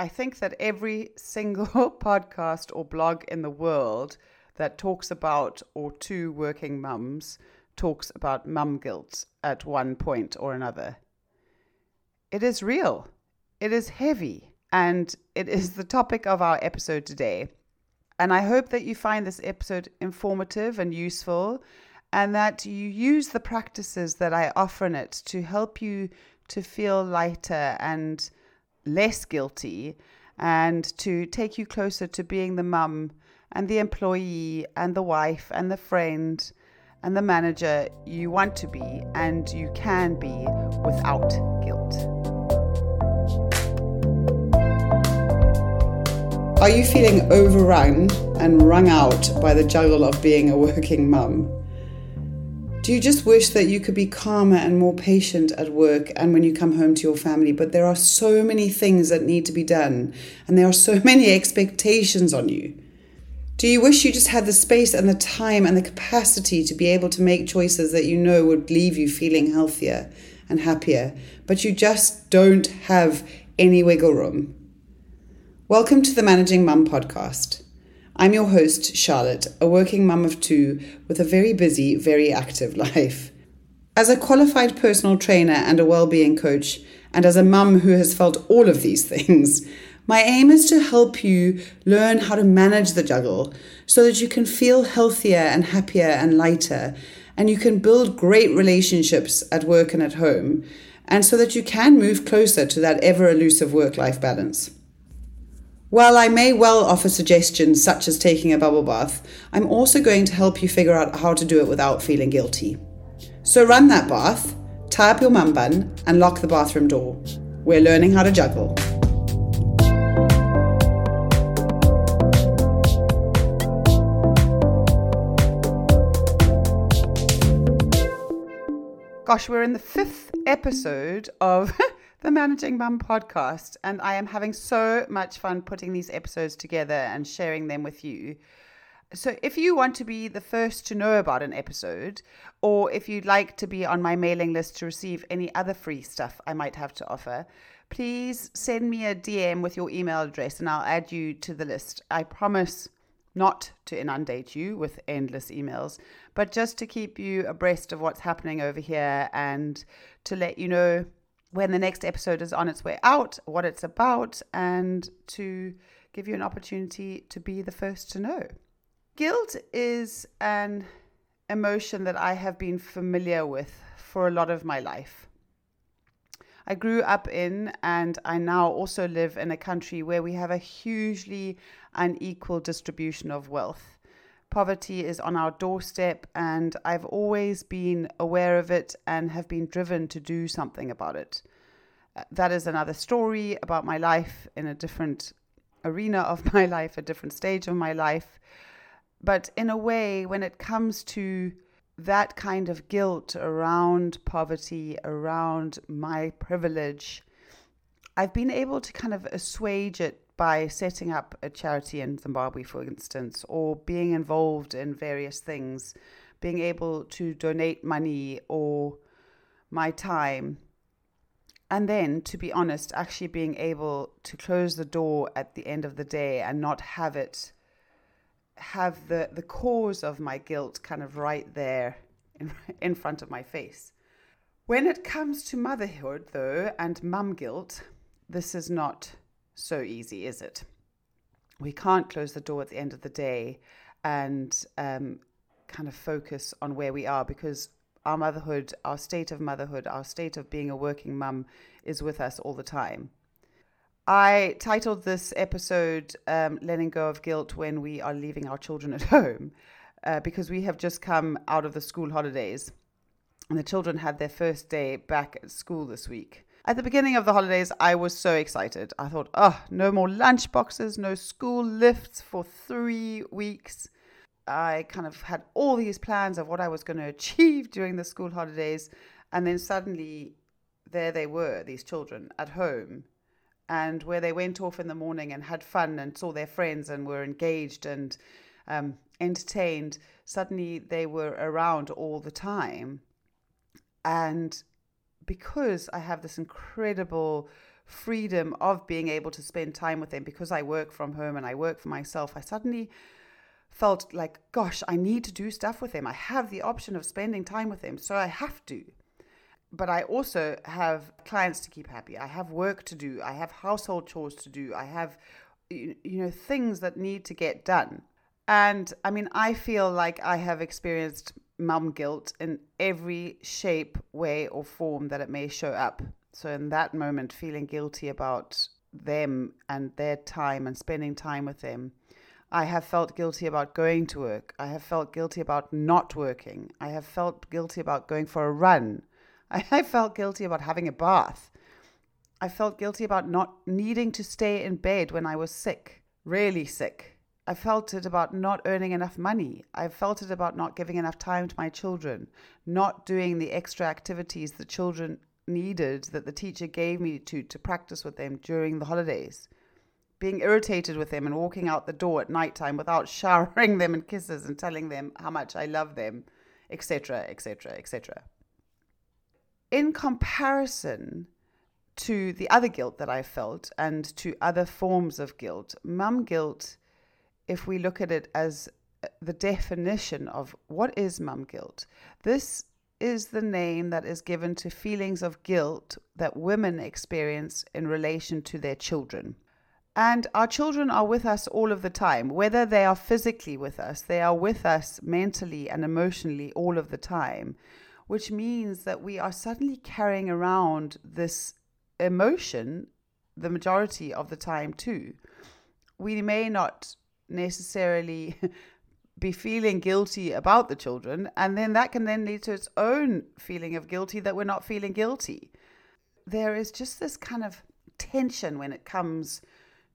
I think that every single podcast or blog in the world that talks about or to working mums talks about mum guilt at one point or another. It is real, it is heavy, and it is the topic of our episode today. And I hope that you find this episode informative and useful, and that you use the practices that I offer in it to help you to feel lighter and less guilty, and to take you closer to being the mum and the employee and the wife and the friend and the manager you want to be and you can be without guilt. Are you feeling overrun and wrung out by the juggle of being a working mum? Do you just wish that you could be calmer and more patient at work and when you come home to your family? But there are so many things that need to be done, and there are so many expectations on you. Do you wish you just had the space and the time and the capacity to be able to make choices that you know would leave you feeling healthier and happier, but you just don't have any wiggle room? Welcome to the Managing Mum podcast. I'm your host, Charlotte, a working mum of two with a very busy, very active life. As a qualified personal trainer and a well-being coach, and as a mum who has felt all of these things, my aim is to help you learn how to manage the juggle so that you can feel healthier and happier and lighter, and you can build great relationships at work and at home, and so that you can move closer to that ever elusive work life balance. While I may well offer suggestions such as taking a bubble bath, I'm also going to help you figure out how to do it without feeling guilty. So run that bath, tie up your mum bun, and lock the bathroom door. We're learning how to juggle. Gosh, we're in the fifth episode of the Managing Mum podcast, and I am having so much fun putting these episodes together and sharing them with you. So, if you want to be the first to know about an episode, or if you'd like to be on my mailing list to receive any other free stuff I might have to offer, please send me a DM with your email address and I'll add you to the list. I promise not to inundate you with endless emails, but just to keep you abreast of what's happening over here and to let you know when the next episode is on its way out, what it's about, and to give you an opportunity to be the first to know. Guilt is an emotion that I have been familiar with for a lot of my life. I grew up in, and I now also live in a country where we have a hugely unequal distribution of wealth. Poverty is on our doorstep, and I've always been aware of it and have been driven to do something about it. Uh, that is another story about my life in a different arena of my life, a different stage of my life. But in a way, when it comes to that kind of guilt around poverty, around my privilege, I've been able to kind of assuage it by setting up a charity in Zimbabwe, for instance, or being involved in various things, being able to donate money or my time. And then, to be honest, actually being able to close the door at the end of the day and not have it have the, the cause of my guilt kind of right there in, in front of my face. When it comes to motherhood, though, and mum guilt, this is not so easy, is it? We can't close the door at the end of the day and um, kind of focus on where we are because our motherhood, our state of motherhood, our state of being a working mum is with us all the time. I titled this episode um, Letting Go of Guilt When We Are Leaving Our Children at Home uh, because we have just come out of the school holidays and the children had their first day back at school this week. At the beginning of the holidays, I was so excited. I thought, oh, no more lunch boxes, no school lifts for three weeks. I kind of had all these plans of what I was going to achieve during the school holidays. And then suddenly, there they were, these children at home and where they went off in the morning and had fun and saw their friends and were engaged and um, entertained, suddenly they were around all the time. And because I have this incredible freedom of being able to spend time with them because I work from home and I work for myself, I suddenly felt like, gosh, I need to do stuff with them. I have the option of spending time with them, so I have to. But I also have clients to keep happy. I have work to do. I have household chores to do. I have, you know, things that need to get done. And I mean, I feel like I have experienced mum guilt in every shape, way, or form that it may show up. So, in that moment, feeling guilty about them and their time and spending time with them. I have felt guilty about going to work. I have felt guilty about not working. I have felt guilty about going for a run. I, I felt guilty about having a bath. I felt guilty about not needing to stay in bed when I was sick, really sick. I felt it about not earning enough money. I felt it about not giving enough time to my children, not doing the extra activities the children needed that the teacher gave me to to practice with them during the holidays. Being irritated with them and walking out the door at night time without showering them in kisses and telling them how much I love them, etc., etc., etc. In comparison to the other guilt that I felt and to other forms of guilt, mum guilt, if we look at it as uh, the definition of what is mum guilt, this is the name that is given to feelings of guilt that women experience in relation to their children. And our children are with us all of the time, whether they are physically with us, they are with us mentally and emotionally all of the time, which means that we are suddenly carrying around this emotion the majority of the time, too. We may not necessarily be feeling guilty about the children, and then that can then lead to its own feeling of guilty that we're not feeling guilty. There is just this kind of tension when it comes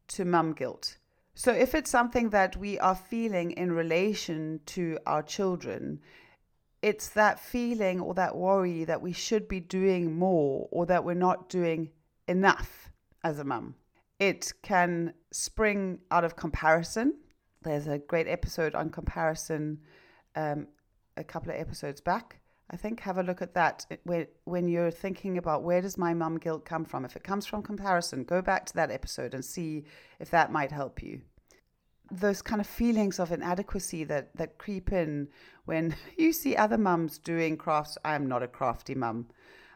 to mum guilt. So, if it's something that we are feeling in relation to our children, it's that feeling or that worry that we should be doing more or that we're not doing enough as a mum. It can spring out of comparison there's a great episode on comparison um, a couple of episodes back. I think have a look at that when when you're thinking about where does my mum guilt come from. If it comes from comparison, go back to that episode and see if that might help you. Those kind of feelings of inadequacy that that creep in when you see other mums doing crafts. I am not a crafty mum.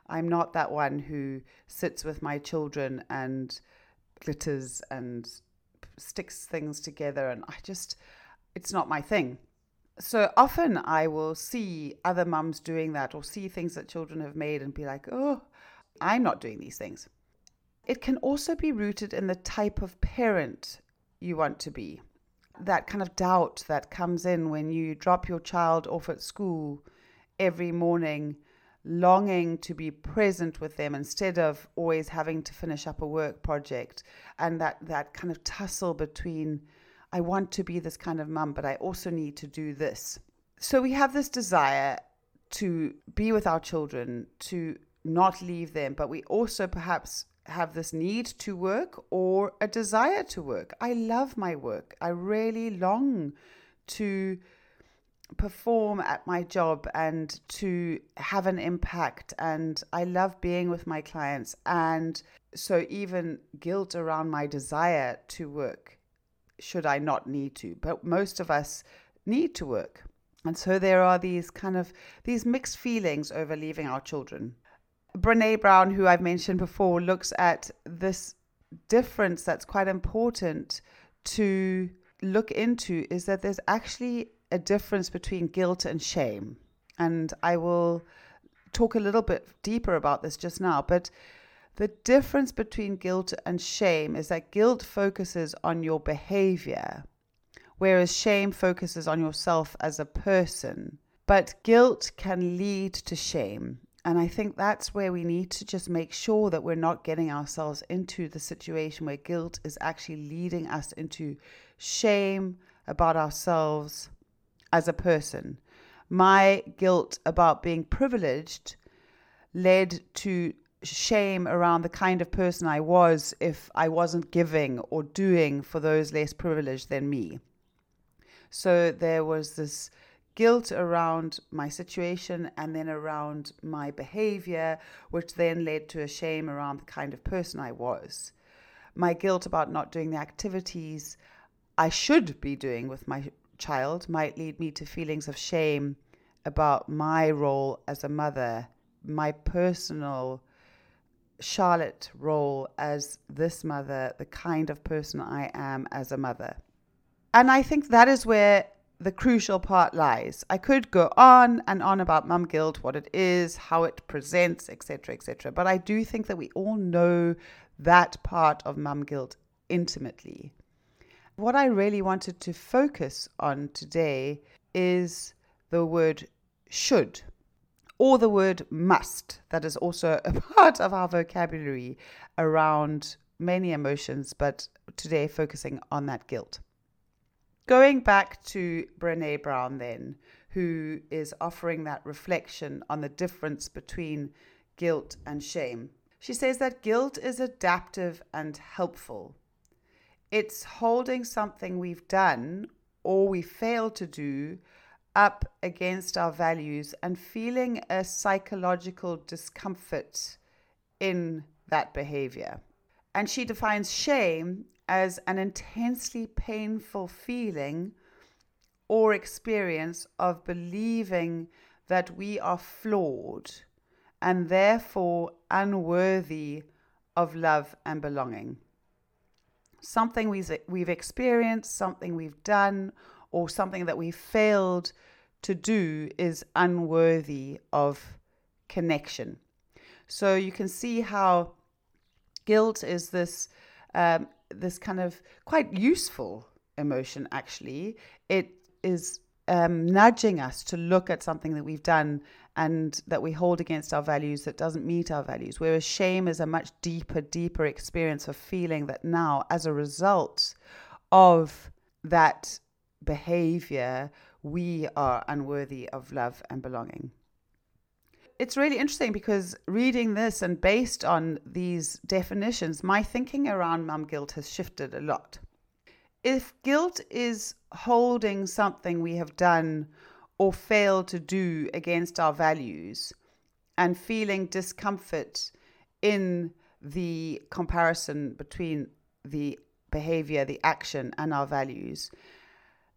I'm not that one who sits with my children and glitters and sticks things together and I just it's not my thing. So often I will see other mums doing that or see things that children have made and be like, "Oh, I'm not doing these things." It can also be rooted in the type of parent you want to be. That kind of doubt that comes in when you drop your child off at school every morning longing to be present with them instead of always having to finish up a work project and that that kind of tussle between I want to be this kind of mum but I also need to do this. So we have this desire to be with our children, to not leave them, but we also perhaps have this need to work or a desire to work. I love my work. I really long to perform at my job and to have an impact. And I love being with my clients. And so, even guilt around my desire to work, should I not need to. But most of us need to work. And so there are these kind of these mixed feelings over leaving our children. Brene Brown, who I've mentioned before, looks at this difference that's quite important to look into is that there's actually a difference between guilt and shame. And I will talk a little bit deeper about this just now. But the difference between guilt and shame is that guilt focuses on your behavior, whereas shame focuses on yourself as a person. But guilt can lead to shame. And I think that's where we need to just make sure that we're not getting ourselves into the situation where guilt is actually leading us into shame about ourselves as a person. My guilt about being privileged led to shame around the kind of person I was if I wasn't giving or doing for those less privileged than me. So there was this guilt around my situation and then around my behavior, which then led to a shame around the kind of person I was. My guilt about not doing the activities I should be doing with my child might lead me to feelings of shame about my role as a mother, my personal Charlotte role as this mother, the kind of person I am as a mother. And I think that is where the crucial part lies. I could go on and on about mum guilt, what it is, how it presents, etc., etc. But I do think that we all know that part of mum guilt intimately. What I really wanted to focus on today is the word should or the word must, that is also a part of our vocabulary around many emotions, but today focusing on that guilt. Going back to Brene Brown, then, who is offering that reflection on the difference between guilt and shame. She says that guilt is adaptive and helpful. It's holding something we've done or we failed to do up against our values and feeling a psychological discomfort in that behavior. And she defines shame as an intensely painful feeling or experience of believing that we are flawed and therefore unworthy of love and belonging. Something we've, we've experienced, something we've done, or something that we failed to do is unworthy of connection. So you can see how guilt is this um, this kind of quite useful emotion, actually. It is um, nudging us to look at something that we've done and that we hold against our values that doesn't meet our values. Whereas shame is a much deeper, deeper experience of feeling that now, as a result of that behavior, we are unworthy of love and belonging it's really interesting because reading this and based on these definitions, my thinking around mum guilt has shifted a lot. If guilt is holding something we have done or failed to do against our values and feeling discomfort in the comparison between the behavior, the action, and our values,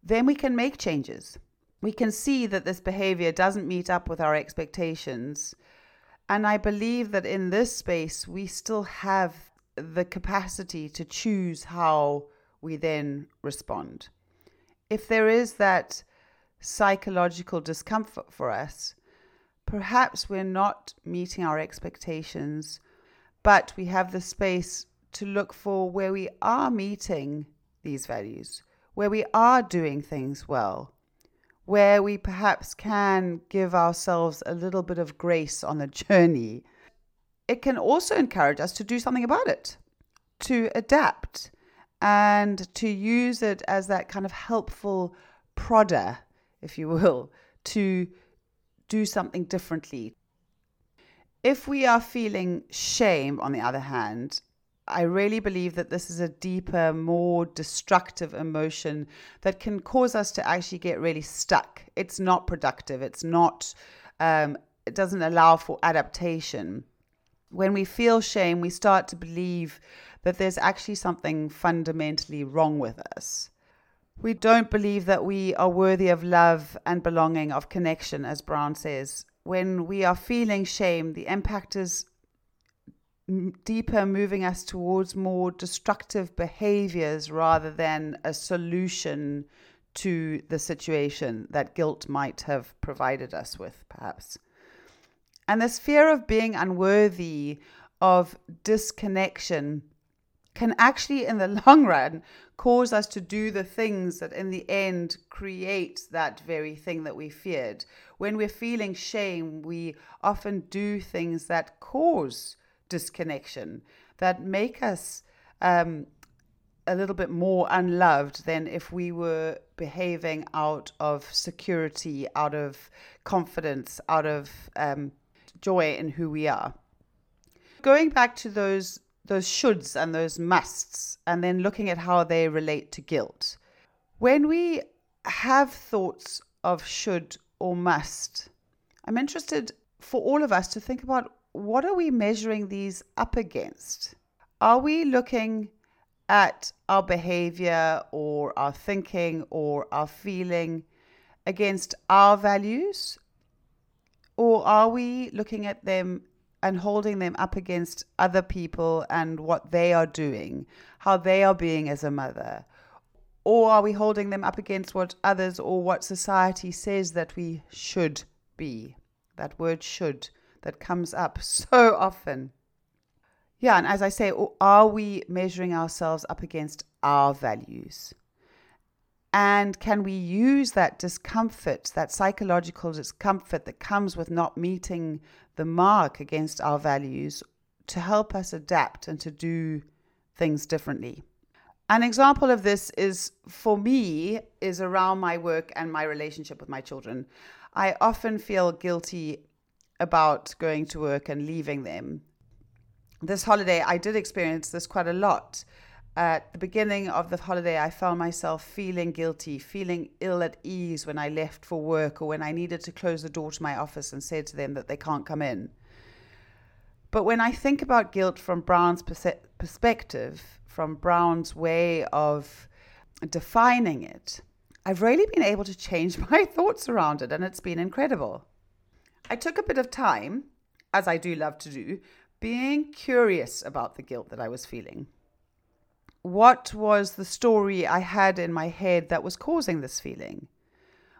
then we can make changes we can see that this behavior doesn't meet up with our expectations. And I believe that in this space, we still have the capacity to choose how we then respond. If there is that psychological discomfort for us, perhaps we're not meeting our expectations, but we have the space to look for where we are meeting these values, where we are doing things well, where we perhaps can give ourselves a little bit of grace on the journey, it can also encourage us to do something about it, to adapt, and to use it as that kind of helpful prodder, if you will, to do something differently. If we are feeling shame, on the other hand, I really believe that this is a deeper, more destructive emotion that can cause us to actually get really stuck. It's not productive. It's not, um, it doesn't allow for adaptation. When we feel shame, we start to believe that there's actually something fundamentally wrong with us. We don't believe that we are worthy of love and belonging, of connection, as Brown says. When we are feeling shame, the impact is deeper moving us towards more destructive behaviors rather than a solution to the situation that guilt might have provided us with, perhaps. And this fear of being unworthy, of disconnection, can actually, in the long run, cause us to do the things that in the end create that very thing that we feared. When we're feeling shame, we often do things that cause disconnection that make us um, a little bit more unloved than if we were behaving out of security, out of confidence, out of um, joy in who we are. Going back to those those shoulds and those musts, and then looking at how they relate to guilt. When we have thoughts of should or must, I'm interested for all of us to think about what are we measuring these up against? Are we looking at our behavior or our thinking or our feeling against our values? Or are we looking at them and holding them up against other people and what they are doing, how they are being as a mother? Or are we holding them up against what others or what society says that we should be? That word should that comes up so often. Yeah, and as I say, are we measuring ourselves up against our values? And can we use that discomfort, that psychological discomfort that comes with not meeting the mark against our values to help us adapt and to do things differently? An example of this is for me is around my work and my relationship with my children. I often feel guilty about going to work and leaving them. This holiday, I did experience this quite a lot. At the beginning of the holiday, I found myself feeling guilty, feeling ill at ease when I left for work or when I needed to close the door to my office and said to them that they can't come in. But when I think about guilt from Brown's perspective, from Brown's way of defining it, I've really been able to change my thoughts around it, and it's been incredible. I took a bit of time, as I do love to do, being curious about the guilt that I was feeling. What was the story I had in my head that was causing this feeling?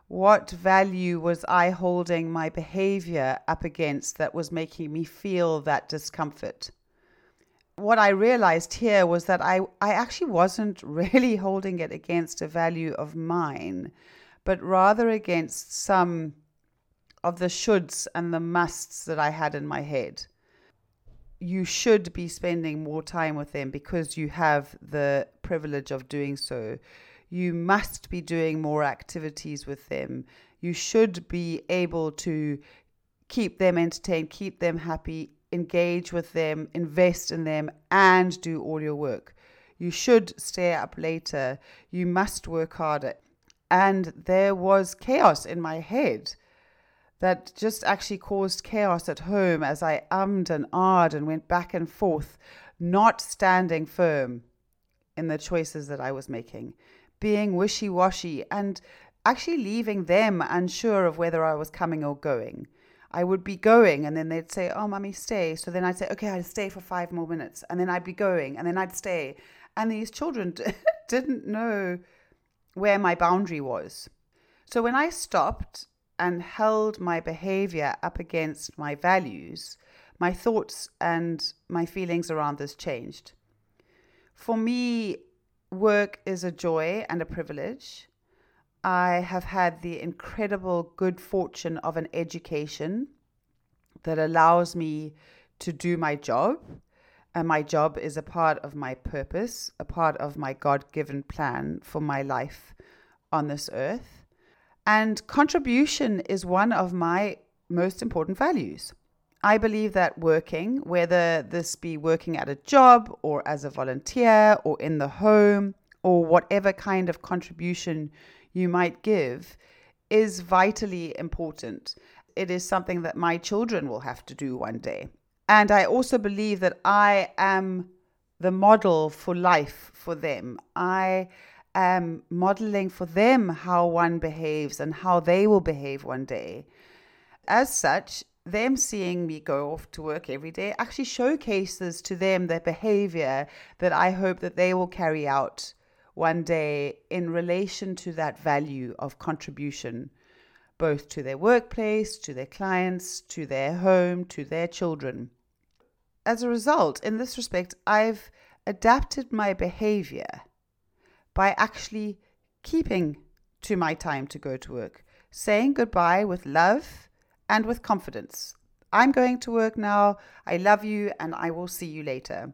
What value was I holding my behavior up against that was making me feel that discomfort? What I realized here was that I, I actually wasn't really holding it against a value of mine, but rather against some of the shoulds and the musts that I had in my head. You should be spending more time with them because you have the privilege of doing so. You must be doing more activities with them. You should be able to keep them entertained, keep them happy, engage with them, invest in them, and do all your work. You should stay up later. You must work harder. And there was chaos in my head that just actually caused chaos at home as I ummed and ahed and went back and forth, not standing firm in the choices that I was making, being wishy washy, and actually leaving them unsure of whether I was coming or going. I would be going, and then they'd say, Oh, mummy, stay. So then I'd say, Okay, I'd stay for five more minutes. And then I'd be going, and then I'd stay. And these children didn't know where my boundary was. So when I stopped and held my behavior up against my values, my thoughts and my feelings around this changed. For me, work is a joy and a privilege. I have had the incredible good fortune of an education that allows me to do my job. And my job is a part of my purpose, a part of my God given plan for my life on this earth. And contribution is one of my most important values. I believe that working, whether this be working at a job or as a volunteer or in the home or whatever kind of contribution you might give, is vitally important. It is something that my children will have to do one day. And I also believe that I am the model for life for them. I um, modeling for them how one behaves and how they will behave one day. As such, them seeing me go off to work every day actually showcases to them the behavior that I hope that they will carry out one day in relation to that value of contribution, both to their workplace, to their clients, to their home, to their children. As a result, in this respect, I've adapted my behavior by actually keeping to my time to go to work, saying goodbye with love and with confidence. I'm going to work now. I love you and I will see you later.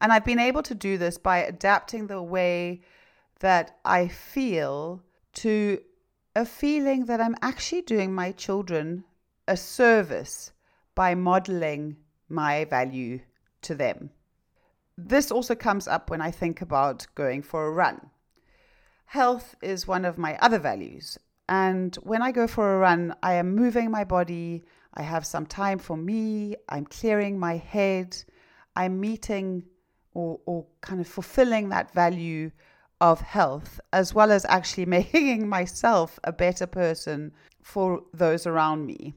And I've been able to do this by adapting the way that I feel to a feeling that I'm actually doing my children a service by modeling my value to them. This also comes up when I think about going for a run. Health is one of my other values. And when I go for a run, I am moving my body. I have some time for me. I'm clearing my head. I'm meeting or, or kind of fulfilling that value of health, as well as actually making myself a better person for those around me.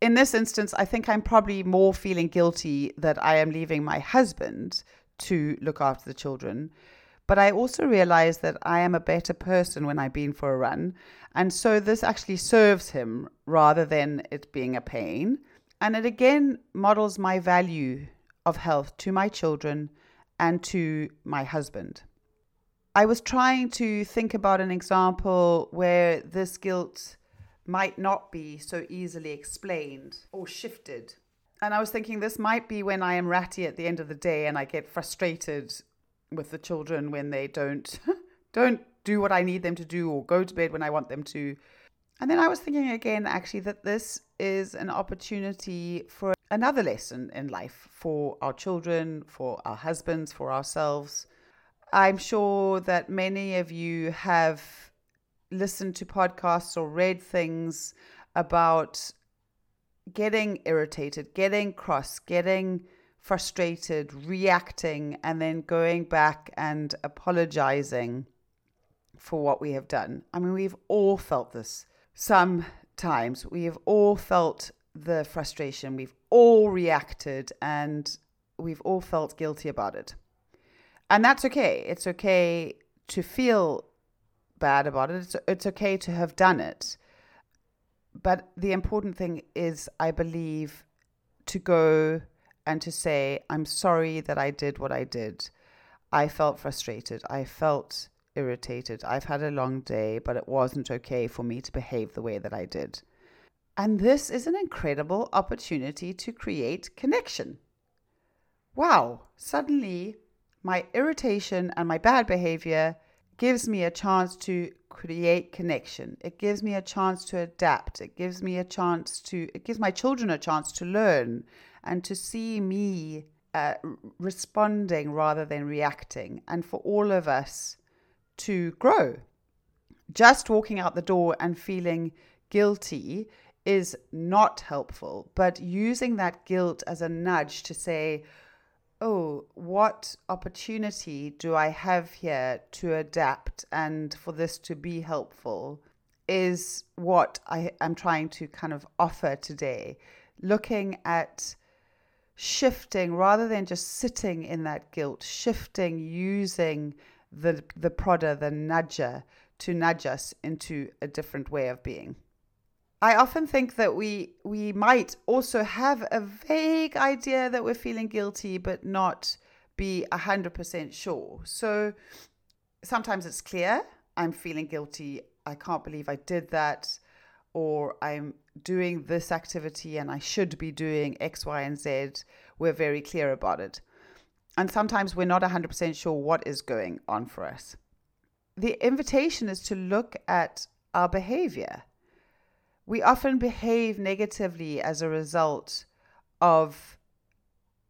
In this instance, I think I'm probably more feeling guilty that I am leaving my husband to look after the children. But I also realize that I am a better person when I've been for a run. And so this actually serves him rather than it being a pain. And it again models my value of health to my children and to my husband. I was trying to think about an example where this guilt might not be so easily explained or shifted. And I was thinking this might be when I am ratty at the end of the day and I get frustrated with the children when they don't don't do what I need them to do or go to bed when I want them to. And then I was thinking again actually that this is an opportunity for another lesson in life for our children, for our husbands, for ourselves. I'm sure that many of you have listened to podcasts or read things about getting irritated, getting cross, getting frustrated, reacting, and then going back and apologizing for what we have done. I mean, we've all felt this sometimes. We have all felt the frustration. We've all reacted and we've all felt guilty about it. And that's okay. It's okay to feel bad about it. It's, it's okay to have done it. But the important thing is, I believe, to go and to say, I'm sorry that I did what I did. I felt frustrated. I felt irritated. I've had a long day, but it wasn't okay for me to behave the way that I did. And this is an incredible opportunity to create connection. Wow, suddenly my irritation and my bad behavior gives me a chance to create connection. It gives me a chance to adapt. It gives me a chance to, it gives my children a chance to learn and to see me uh, responding rather than reacting, and for all of us to grow. Just walking out the door and feeling guilty is not helpful, but using that guilt as a nudge to say, oh, what opportunity do I have here to adapt and for this to be helpful is what I am trying to kind of offer today. Looking at shifting rather than just sitting in that guilt, shifting using the the prodder, the nudger to nudge us into a different way of being. I often think that we we might also have a vague idea that we're feeling guilty, but not be hundred percent sure. So sometimes it's clear I'm feeling guilty. I can't believe I did that, or I'm doing this activity and I should be doing X, Y, and Z. We're very clear about it. And sometimes we're not 100% sure what is going on for us. The invitation is to look at our behavior we often behave negatively as a result of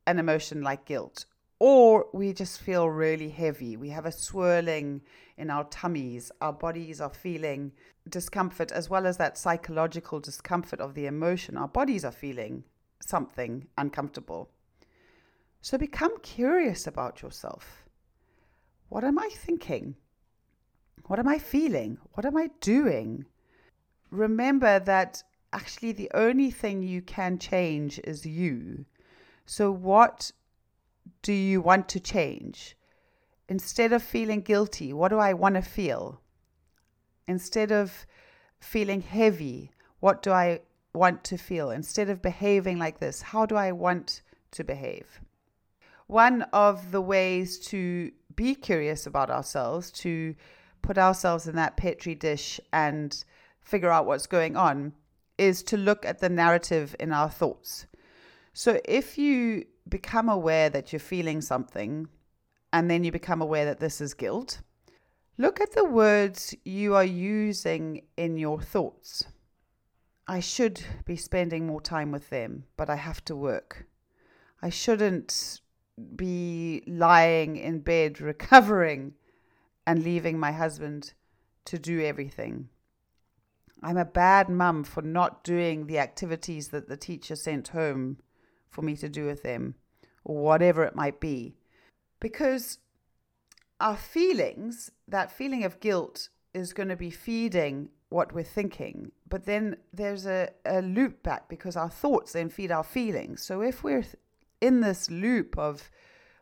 an emotion like guilt, or we just feel really heavy. We have a swirling in our tummies. Our bodies are feeling discomfort as well as that psychological discomfort of the emotion. Our bodies are feeling something uncomfortable. So become curious about yourself. What am I thinking? What am I feeling? What am I doing? Remember that actually the only thing you can change is you. So, what do you want to change? Instead of feeling guilty, what do I want to feel? Instead of feeling heavy, what do I want to feel? Instead of behaving like this, how do I want to behave? One of the ways to be curious about ourselves, to put ourselves in that petri dish and figure out what's going on is to look at the narrative in our thoughts. So if you become aware that you're feeling something and then you become aware that this is guilt, look at the words you are using in your thoughts. I should be spending more time with them, but I have to work. I shouldn't be lying in bed recovering and leaving my husband to do everything. I'm a bad mum for not doing the activities that the teacher sent home for me to do with them, or whatever it might be. Because our feelings, that feeling of guilt, is going to be feeding what we're thinking. But then there's a, a loop back because our thoughts then feed our feelings. So if we're in this loop of,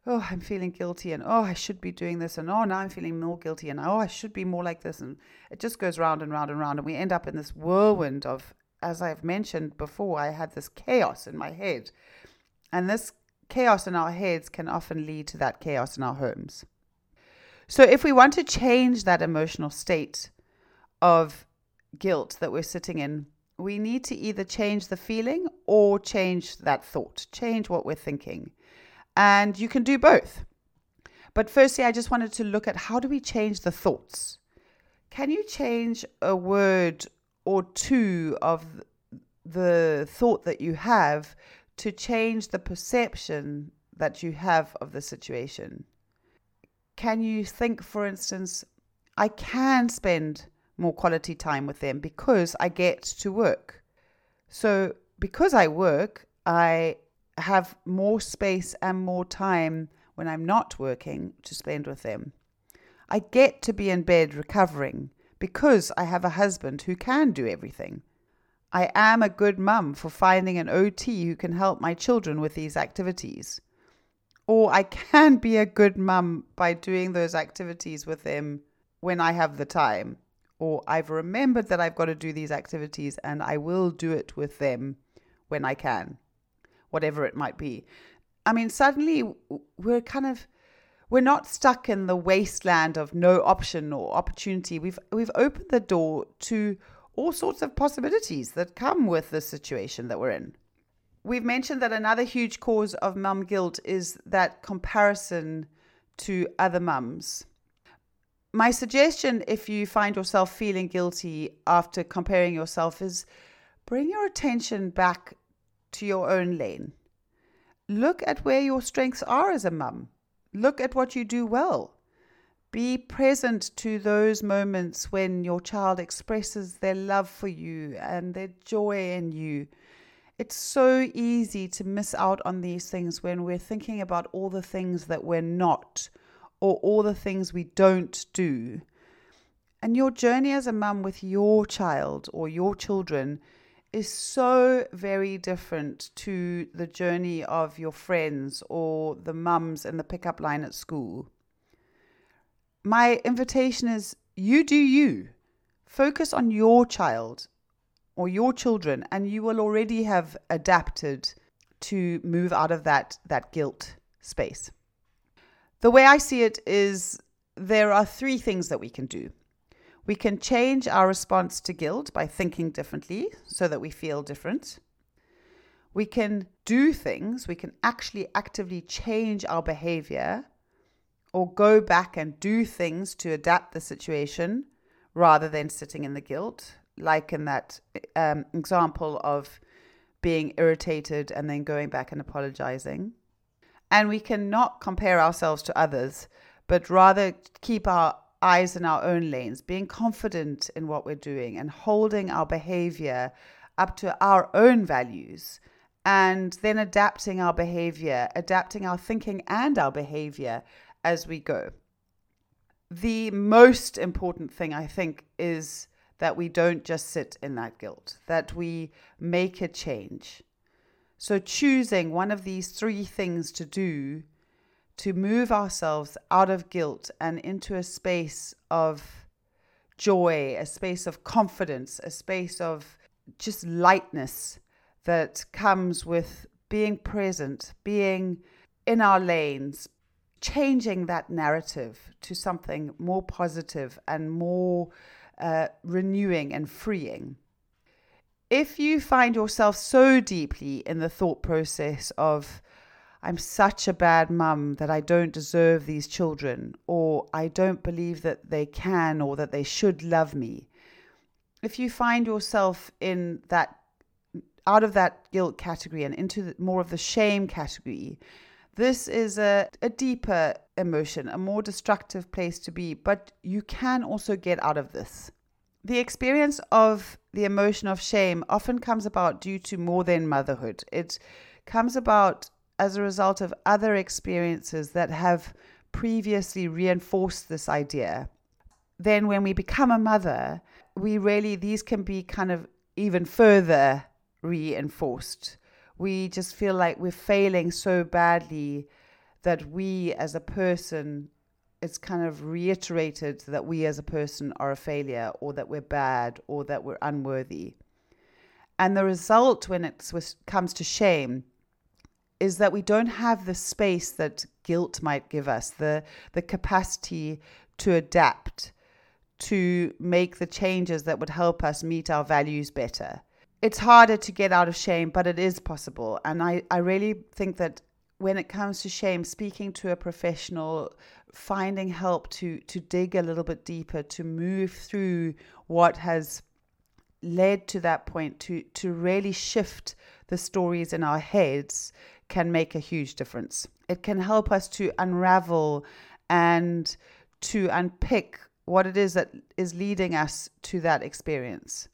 oh, I'm feeling guilty, and oh, I should be doing this, and oh, now I'm feeling more guilty, and oh, I should be more like this, and it just goes round and round and round, and we end up in this whirlwind of, as I've mentioned before, I had this chaos in my head, and this chaos in our heads can often lead to that chaos in our homes. So, if we want to change that emotional state of guilt that we're sitting in, we need to either change the feeling or change that thought, change what we're thinking. And you can do both. But firstly, I just wanted to look at how do we change the thoughts? Can you change a word or two of the thought that you have to change the perception that you have of the situation? Can you think, for instance, I can spend more quality time with them because I get to work. So, because I work, I have more space and more time when I'm not working to spend with them. I get to be in bed recovering because I have a husband who can do everything. I am a good mum for finding an OT who can help my children with these activities. Or I can be a good mum by doing those activities with them when I have the time or I've remembered that I've got to do these activities and I will do it with them when I can, whatever it might be. I mean, suddenly we're kind of we're not stuck in the wasteland of no option or opportunity. We've we've opened the door to all sorts of possibilities that come with the situation that we're in. We've mentioned that another huge cause of mum guilt is that comparison to other mums my suggestion, if you find yourself feeling guilty after comparing yourself, is bring your attention back to your own lane. Look at where your strengths are as a mum. Look at what you do well. Be present to those moments when your child expresses their love for you and their joy in you. It's so easy to miss out on these things when we're thinking about all the things that we're not or all the things we don't do. And your journey as a mum with your child or your children is so very different to the journey of your friends or the mums in the pickup line at school. My invitation is you do you. Focus on your child or your children, and you will already have adapted to move out of that, that guilt space. The way I see it is there are three things that we can do. We can change our response to guilt by thinking differently so that we feel different. We can do things, we can actually actively change our behavior or go back and do things to adapt the situation rather than sitting in the guilt, like in that um, example of being irritated and then going back and apologizing. And we cannot compare ourselves to others, but rather keep our eyes in our own lanes, being confident in what we're doing and holding our behavior up to our own values, and then adapting our behavior, adapting our thinking and our behavior as we go. The most important thing, I think, is that we don't just sit in that guilt, that we make a change. So, choosing one of these three things to do to move ourselves out of guilt and into a space of joy, a space of confidence, a space of just lightness that comes with being present, being in our lanes, changing that narrative to something more positive and more uh, renewing and freeing. If you find yourself so deeply in the thought process of, I'm such a bad mum that I don't deserve these children, or I don't believe that they can or that they should love me, if you find yourself in that, out of that guilt category and into more of the shame category, this is a, a deeper emotion, a more destructive place to be, but you can also get out of this. The experience of the emotion of shame often comes about due to more than motherhood. It comes about as a result of other experiences that have previously reinforced this idea. Then, when we become a mother, we really, these can be kind of even further reinforced. We just feel like we're failing so badly that we as a person, it's kind of reiterated that we as a person are a failure or that we're bad or that we're unworthy. And the result when it comes to shame is that we don't have the space that guilt might give us, the, the capacity to adapt, to make the changes that would help us meet our values better. It's harder to get out of shame, but it is possible. And I, I really think that when it comes to shame, speaking to a professional, finding help to to dig a little bit deeper, to move through what has led to that point, to to really shift the stories in our heads can make a huge difference. It can help us to unravel and to unpick what it is that is leading us to that experience.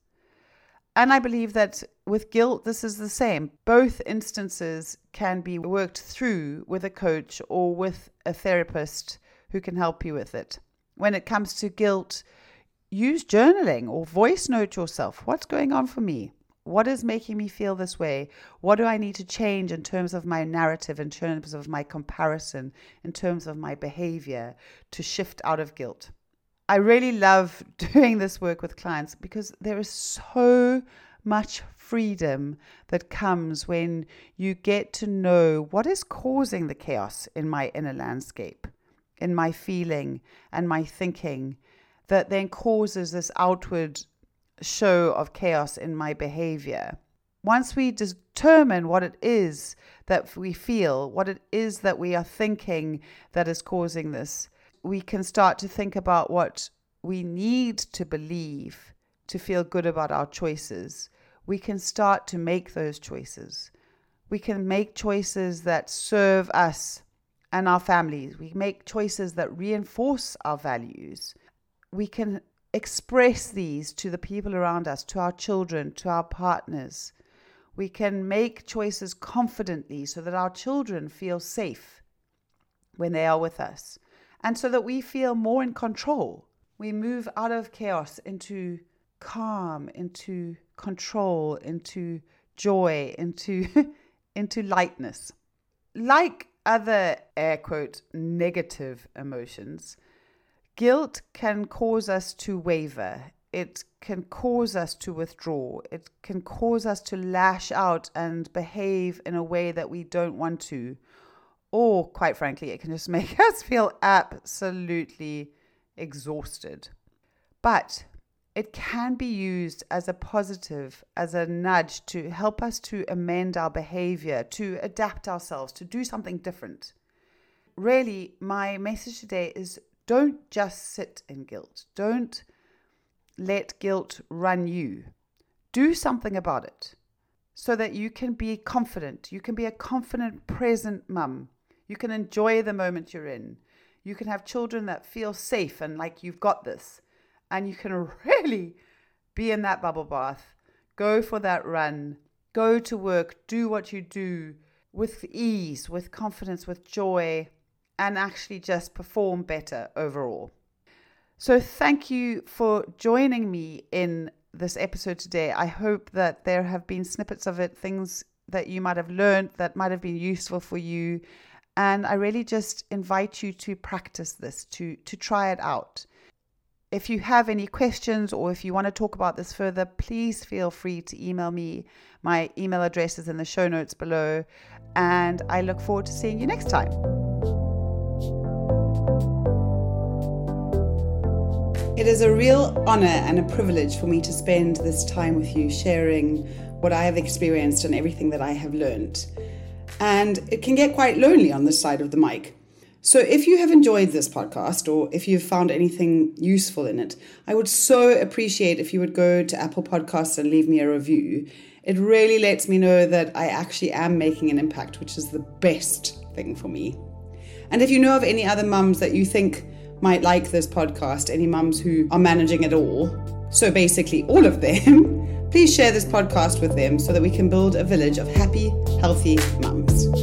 And I believe that with guilt, this is the same. Both instances can be worked through with a coach or with a therapist who can help you with it. When it comes to guilt, use journaling or voice note yourself. What's going on for me? What is making me feel this way? What do I need to change in terms of my narrative, in terms of my comparison, in terms of my behavior to shift out of guilt? I really love doing this work with clients because there is so much freedom that comes when you get to know what is causing the chaos in my inner landscape, in my feeling and my thinking, that then causes this outward show of chaos in my behavior. Once we determine what it is that we feel, what it is that we are thinking that is causing this, we can start to think about what we need to believe to feel good about our choices. We can start to make those choices. We can make choices that serve us and our families. We make choices that reinforce our values. We can express these to the people around us, to our children, to our partners. We can make choices confidently so that our children feel safe when they are with us and so that we feel more in control. We move out of chaos into calm, into control, into joy, into into lightness. Like other air quote negative emotions, guilt can cause us to waver. It can cause us to withdraw. It can cause us to lash out and behave in a way that we don't want to or quite frankly, it can just make us feel absolutely exhausted. But it can be used as a positive, as a nudge to help us to amend our behavior, to adapt ourselves, to do something different. Really, my message today is don't just sit in guilt. Don't let guilt run you. Do something about it so that you can be confident. You can be a confident, present mum you can enjoy the moment you're in. You can have children that feel safe and like you've got this. And you can really be in that bubble bath, go for that run, go to work, do what you do with ease, with confidence, with joy, and actually just perform better overall. So, thank you for joining me in this episode today. I hope that there have been snippets of it, things that you might have learned that might have been useful for you. And I really just invite you to practice this, to, to try it out. If you have any questions or if you want to talk about this further, please feel free to email me. My email address is in the show notes below. And I look forward to seeing you next time. It is a real honor and a privilege for me to spend this time with you sharing what I have experienced and everything that I have learned and it can get quite lonely on this side of the mic. So, if you have enjoyed this podcast or if you've found anything useful in it, I would so appreciate if you would go to Apple Podcasts and leave me a review. It really lets me know that I actually am making an impact, which is the best thing for me. And if you know of any other mums that you think might like this podcast, any mums who are managing it all, so basically all of them, please share this podcast with them so that we can build a village of happy, healthy mums.